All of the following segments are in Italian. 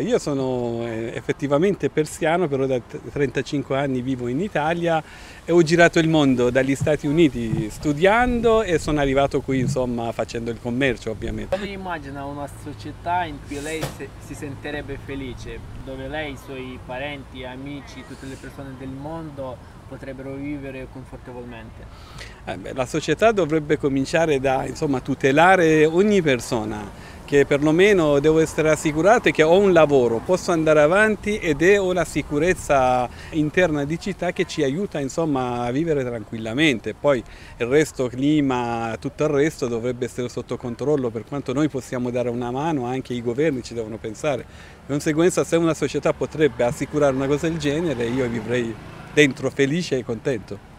Io sono eh, effettivamente persiano, però da 35 anni vivo in Italia e ho girato il mondo dagli Stati Uniti studiando e sono arrivato qui insomma facendo il commercio ovviamente. Come immagina una società in cui lei si sentirebbe felice, dove lei, i suoi parenti, amici, tutte le persone del mondo potrebbero vivere confortevolmente? Eh beh, la società dovrebbe cominciare da insomma, tutelare ogni persona che perlomeno devo essere assicurato che ho un lavoro, posso andare avanti ed è una sicurezza interna di città che ci aiuta insomma, a vivere tranquillamente. Poi il resto, clima, tutto il resto dovrebbe essere sotto controllo per quanto noi possiamo dare una mano, anche i governi ci devono pensare. Di conseguenza se una società potrebbe assicurare una cosa del genere io vivrei dentro felice e contento.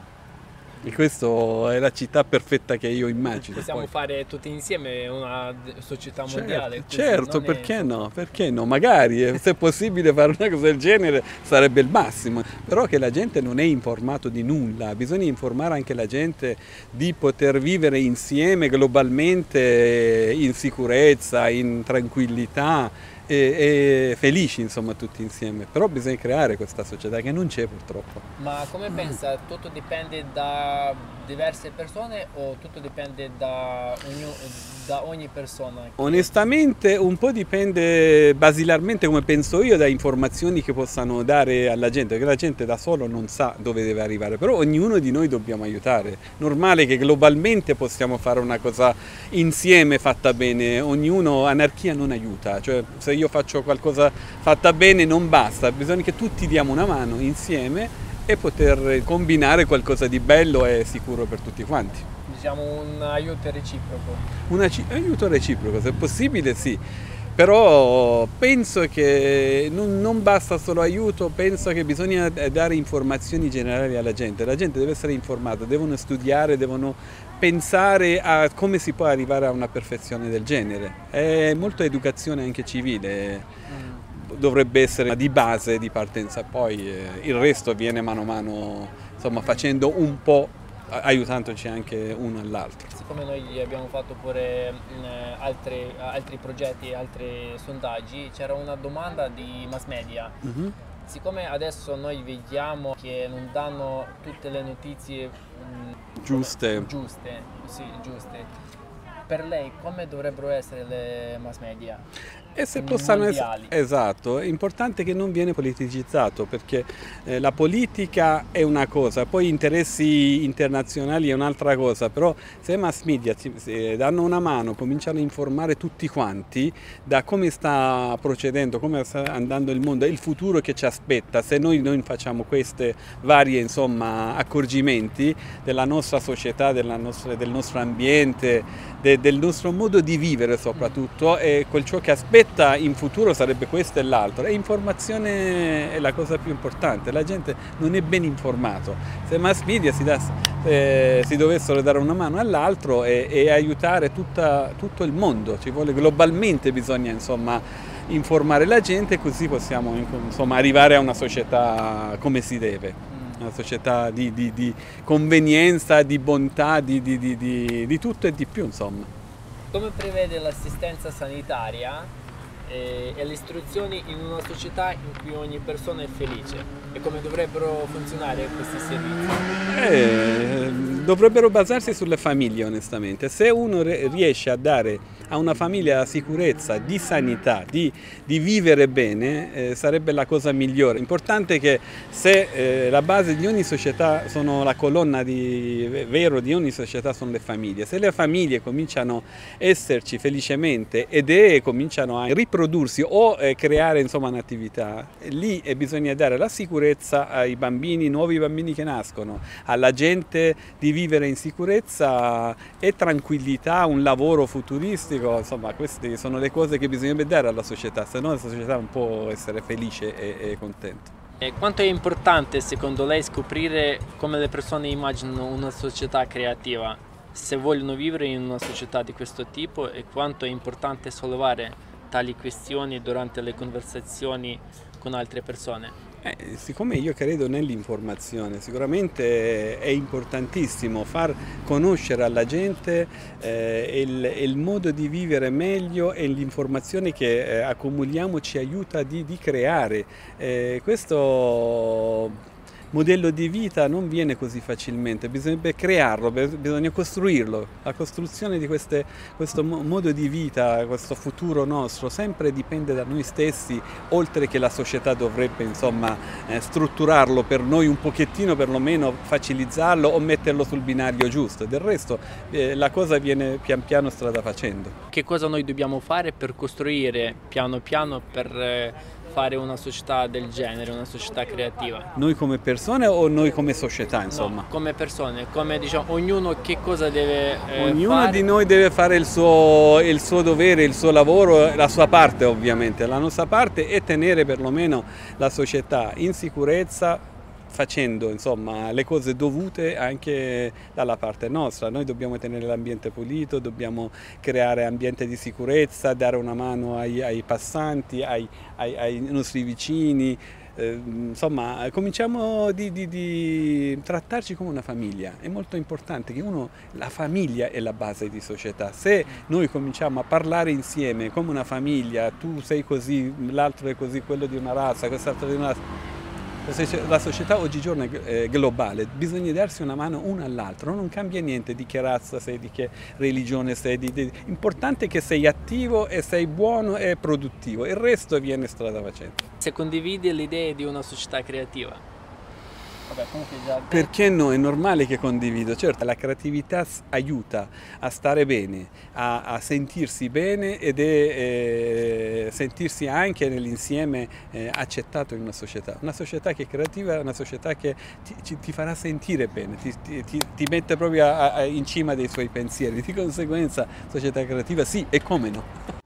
E questa è la città perfetta che io immagino. Possiamo poi. fare tutti insieme una società mondiale. Certo, certo perché è... no? Perché no? Magari, eh, se è possibile fare una cosa del genere, sarebbe il massimo. Però che la gente non è informata di nulla, bisogna informare anche la gente di poter vivere insieme globalmente in sicurezza, in tranquillità e, e, felici insomma tutti insieme, però bisogna creare questa società che non c'è purtroppo. Ma come pensa, tutto dipende da diverse persone o tutto dipende da, ogni, da ogni persona? Onestamente un po' dipende basilarmente come penso io da informazioni che possano dare alla gente, perché la gente da solo non sa dove deve arrivare, però ognuno di noi dobbiamo aiutare. Normale che globalmente possiamo fare una cosa insieme fatta bene, ognuno, anarchia non aiuta, cioè se io faccio qualcosa fatta bene non basta, bisogna che tutti diamo una mano insieme e poter combinare qualcosa di bello e sicuro per tutti quanti. Diciamo un aiuto reciproco. Un aiuto reciproco, se possibile sì. Però penso che non, non, basta solo aiuto, penso che bisogna dare informazioni generali alla gente. La gente deve essere informata, devono studiare, devono pensare a come si può arrivare a una perfezione del genere. È molto educazione anche civile, dovrebbe essere di base di partenza, poi eh, il resto viene mano a mano insomma, facendo un po' aiutandoci anche uno all'altro. Siccome noi abbiamo fatto pure altri, altri progetti e altri sondaggi, c'era una domanda di mass media. Mm -hmm. Siccome adesso noi vediamo che non danno tutte le notizie mh, giuste. Giuste, sì, giuste per lei come dovrebbero essere le mass media? E se possano essere, esatto, è importante che non viene politicizzato perché eh, la politica è una cosa, poi interessi internazionali è un'altra cosa, però se i mass media si, si danno una mano, cominciano a informare tutti quanti da come sta procedendo, come sta andando il mondo, il futuro che ci aspetta, se noi, noi facciamo questi vari insomma, accorgimenti della nostra società, della nostra, del nostro ambiente, de, del nostro modo di vivere soprattutto e quel ciò che aspetta diretta in futuro sarebbe questo e l'altro. E informazione è la cosa più importante, la gente non è ben informato, se mass media si, da, eh, si dovessero dare una mano all'altro e, e, aiutare tutta, tutto il mondo, ci vuole globalmente bisogna insomma informare la gente così possiamo insomma, arrivare a una società come si deve. Una società di, di, di convenienza, di bontà, di, di, tutto e di più insomma. Come prevede l'assistenza sanitaria, e, le istruzioni in una società in cui ogni persona è felice e come dovrebbero funzionare questi servizi? Eh, dovrebbero basarsi sulle famiglie onestamente. Se uno riesce a dare a una famiglia la sicurezza di sanità, di, di vivere bene, eh, sarebbe la cosa migliore. L'importante è che se eh, la base di ogni società sono la colonna di, vero di ogni società sono le famiglie, se le famiglie cominciano a esserci felicemente ed è, cominciano a riprodursi o eh, creare insomma un'attività, lì eh, bisogna dare la sicurezza ai bambini, nuovi bambini che nascono, alla gente di vivere in sicurezza e tranquillità, un lavoro futuristico fantastico, insomma queste sono le cose che bisogna vedere alla società, se no la società non può essere felice e, e contenta. E quanto è importante secondo lei scoprire come le persone immaginano una società creativa, se vogliono vivere in una società di questo tipo e quanto è importante sollevare tali questioni durante le conversazioni con altre persone? Eh, siccome io credo nell'informazione, sicuramente è importantissimo far conoscere alla gente eh, il, il, modo di vivere meglio e l'informazione che eh, accumuliamo ci aiuta di, di creare. Eh, questo modello di vita non viene così facilmente, bisognerebbe crearlo, bisogna costruirlo. La costruzione di queste, questo modo di vita, questo futuro nostro, sempre dipende da noi stessi, oltre che la società dovrebbe insomma, eh, strutturarlo per noi un pochettino, perlomeno facilitarlo o metterlo sul binario giusto. Del resto eh, la cosa viene pian piano strada facendo. Che cosa noi dobbiamo fare per costruire piano piano per... Eh fare una società del genere, una società creativa? Noi come persone o noi come società, insomma? No, come persone, come diciamo, ognuno che cosa deve eh, Ognuno fare? di noi deve fare il suo, il suo dovere, il suo lavoro, la sua parte ovviamente. La nostra parte è tenere perlomeno la società in sicurezza, facendo insomma, le cose dovute anche dalla parte nostra. Noi dobbiamo tenere l'ambiente pulito, dobbiamo creare ambiente di sicurezza, dare una mano ai, ai passanti, ai, ai, ai, nostri vicini. Eh, insomma, cominciamo di, di, di, trattarci come una famiglia. È molto importante che uno, la famiglia è la base di società. Se noi cominciamo a parlare insieme come una famiglia, tu sei così, l'altro è così, quello di una razza, quest'altro di una razza, la società oggigiorno è globale, bisogna darsi una mano uno all'altro, non cambia niente di che razza sei, di che religione sei, l'importante è che sei attivo e sei buono e produttivo, il resto viene strada facendo. Se condividi le idee di una società creativa, Perché no? È normale che condivido. Certo, la creatività aiuta a stare bene, a, a sentirsi bene ed è eh, sentirsi anche nell'insieme eh, accettato in una società. Una società che è creativa è una società che ti, ti farà sentire bene, ti, ti, ti mette proprio a, a, in cima dei suoi pensieri. Di conseguenza, società creativa sì, e come no?